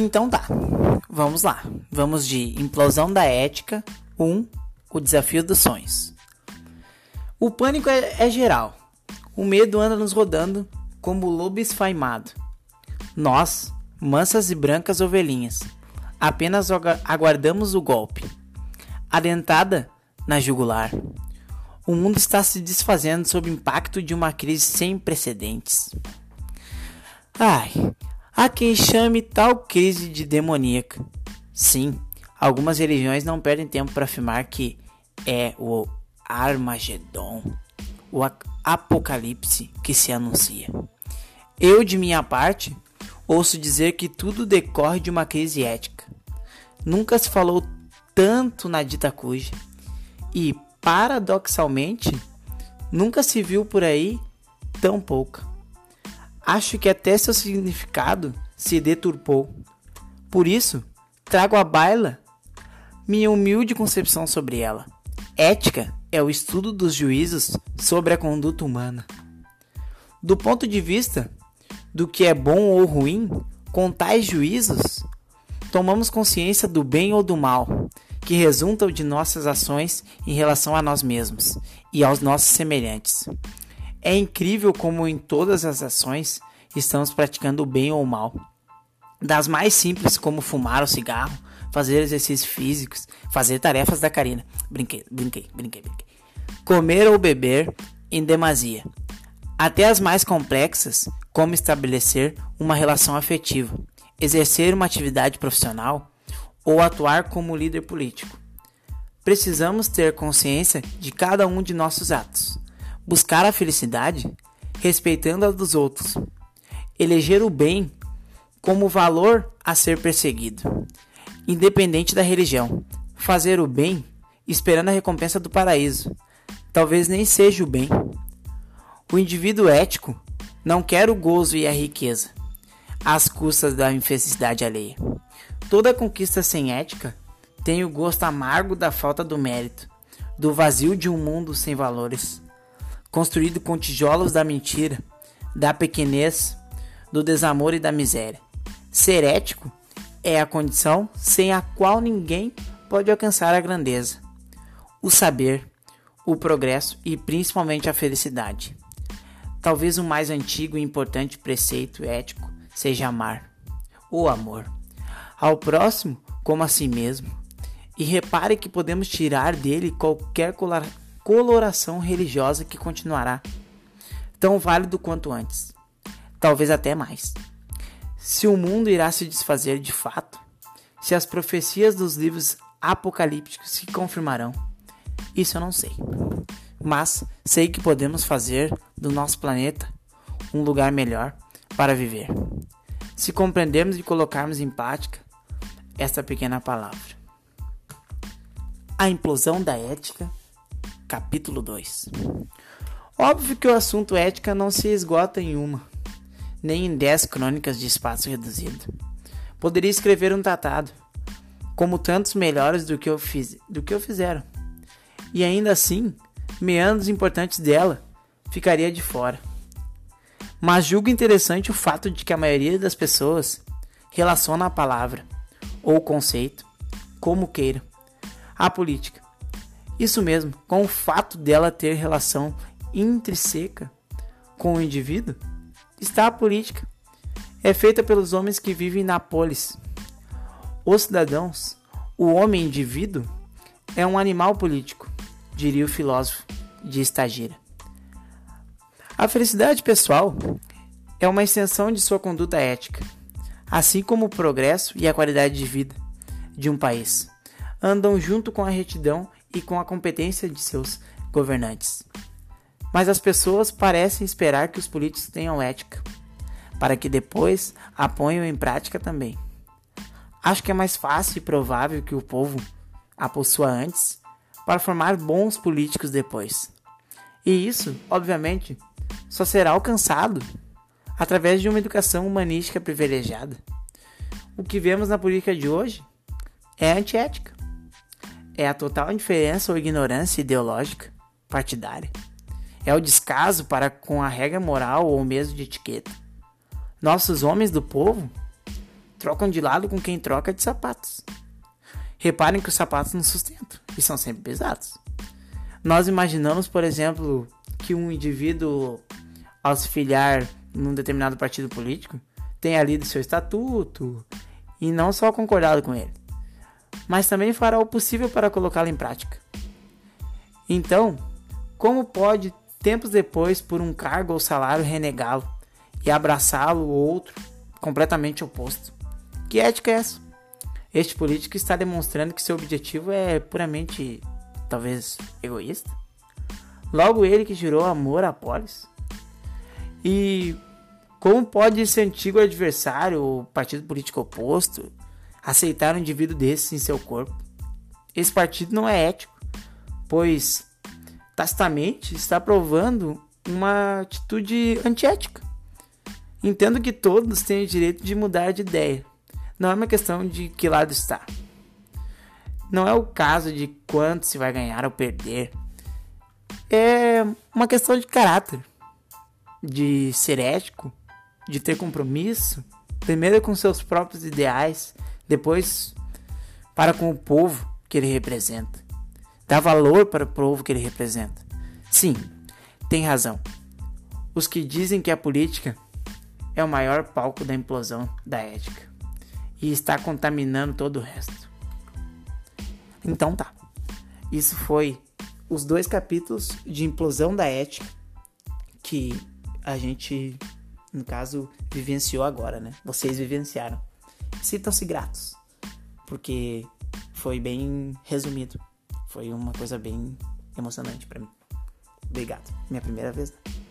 Então tá, vamos lá. Vamos de implosão da ética 1, um, o desafio dos sonhos. O pânico é, é geral. O medo anda nos rodando como lobo esfaimado. Nós, mansas e brancas ovelhinhas, apenas aguardamos o golpe. A dentada na jugular. O mundo está se desfazendo sob o impacto de uma crise sem precedentes. Ai, há quem chame tal crise de demoníaca. Sim, algumas religiões não perdem tempo para afirmar que é o Armagedon, o apocalipse que se anuncia. Eu, de minha parte, ouço dizer que tudo decorre de uma crise ética. Nunca se falou tanto na dita cuja e, paradoxalmente, nunca se viu por aí tão pouca. Acho que até seu significado se deturpou. Por isso, trago à baila minha humilde concepção sobre ela. Ética é o estudo dos juízos sobre a conduta humana. Do ponto de vista do que é bom ou ruim, com tais juízos, tomamos consciência do bem ou do mal, que resultam de nossas ações em relação a nós mesmos e aos nossos semelhantes. É incrível como em todas as ações estamos praticando o bem ou o mal. Das mais simples, como fumar ou cigarro, fazer exercícios físicos, fazer tarefas da Karina. Brinquei, brinquei, brinquei, brinquei. Comer ou beber em demasia. Até as mais complexas, como estabelecer uma relação afetiva, exercer uma atividade profissional ou atuar como líder político. Precisamos ter consciência de cada um de nossos atos, buscar a felicidade respeitando a dos outros, eleger o bem como valor a ser perseguido, independente da religião, fazer o bem esperando a recompensa do paraíso. Talvez nem seja o bem. O indivíduo ético não quer o gozo e a riqueza, às custas da infelicidade alheia. Toda conquista sem ética tem o gosto amargo da falta do mérito, do vazio de um mundo sem valores, construído com tijolos da mentira, da pequenez, do desamor e da miséria. Ser ético é a condição sem a qual ninguém pode alcançar a grandeza, o saber, o progresso e principalmente a felicidade. Talvez o mais antigo e importante preceito ético seja amar, o amor, ao próximo como a si mesmo. E repare que podemos tirar dele qualquer coloração religiosa que continuará tão válido quanto antes, talvez até mais. Se o mundo irá se desfazer de fato, se as profecias dos livros apocalípticos se confirmarão, isso eu não sei. Mas sei que podemos fazer do nosso planeta um lugar melhor para viver. Se compreendermos e colocarmos em prática esta pequena palavra. A implosão da ética, capítulo 2. Óbvio que o assunto ética não se esgota em uma nem em dez crônicas de espaço reduzido. Poderia escrever um tratado, como tantos melhores do que eu, fiz, do que eu fizeram. E ainda assim, meandros importantes dela ficaria de fora. Mas julgo interessante o fato de que a maioria das pessoas relaciona a palavra ou conceito, como queira, à política. Isso mesmo, com o fato dela ter relação intrínseca com o indivíduo, está a política. É feita pelos homens que vivem na polis. Os cidadãos, o homem indivíduo, é um animal político, diria o filósofo de Estagira. A felicidade pessoal é uma extensão de sua conduta ética, assim como o progresso e a qualidade de vida de um país andam junto com a retidão e com a competência de seus governantes. Mas as pessoas parecem esperar que os políticos tenham ética, para que depois a ponham em prática também. Acho que é mais fácil e provável que o povo a possua antes, para formar bons políticos depois. E isso, obviamente, só será alcançado através de uma educação humanística privilegiada. O que vemos na política de hoje é antiética. É a total indiferença ou ignorância ideológica partidária é o descaso para com a regra moral ou mesmo de etiqueta. Nossos homens do povo trocam de lado com quem troca de sapatos. Reparem que os sapatos não sustentam e são sempre pesados. Nós imaginamos, por exemplo, que um indivíduo, ao se filiar num determinado partido político, tenha lido seu estatuto e não só concordado com ele, mas também fará o possível para colocá-lo em prática. Então, como pode, tempos depois, por um cargo ou salário, renegá-lo e abraçá-lo outro completamente oposto? Que ética é essa? Este político está demonstrando que seu objetivo é puramente, talvez, egoísta. Logo ele que gerou amor à polis. E como pode esse antigo adversário ou partido político oposto aceitar um indivíduo desse em seu corpo? Esse partido não é ético, pois tacitamente está provando uma atitude antiética. Entendo que todos têm o direito de mudar de ideia. Não é uma questão de que lado está. Não é o caso de quanto se vai ganhar ou perder. É uma questão de caráter, de ser ético, de ter compromisso, primeiro com seus próprios ideais, depois para com o povo que ele representa. Dar valor para o povo que ele representa. Sim, tem razão. Os que dizem que a política é o maior palco da implosão da ética e está contaminando todo o resto. Então tá. Isso foi os dois capítulos de implosão da ética que a gente no caso, vivenciou agora, né? Vocês vivenciaram. Sintam-se gratos, porque foi bem resumido. Foi uma coisa bem emocionante para mim. Obrigado. Minha primeira vez. Né?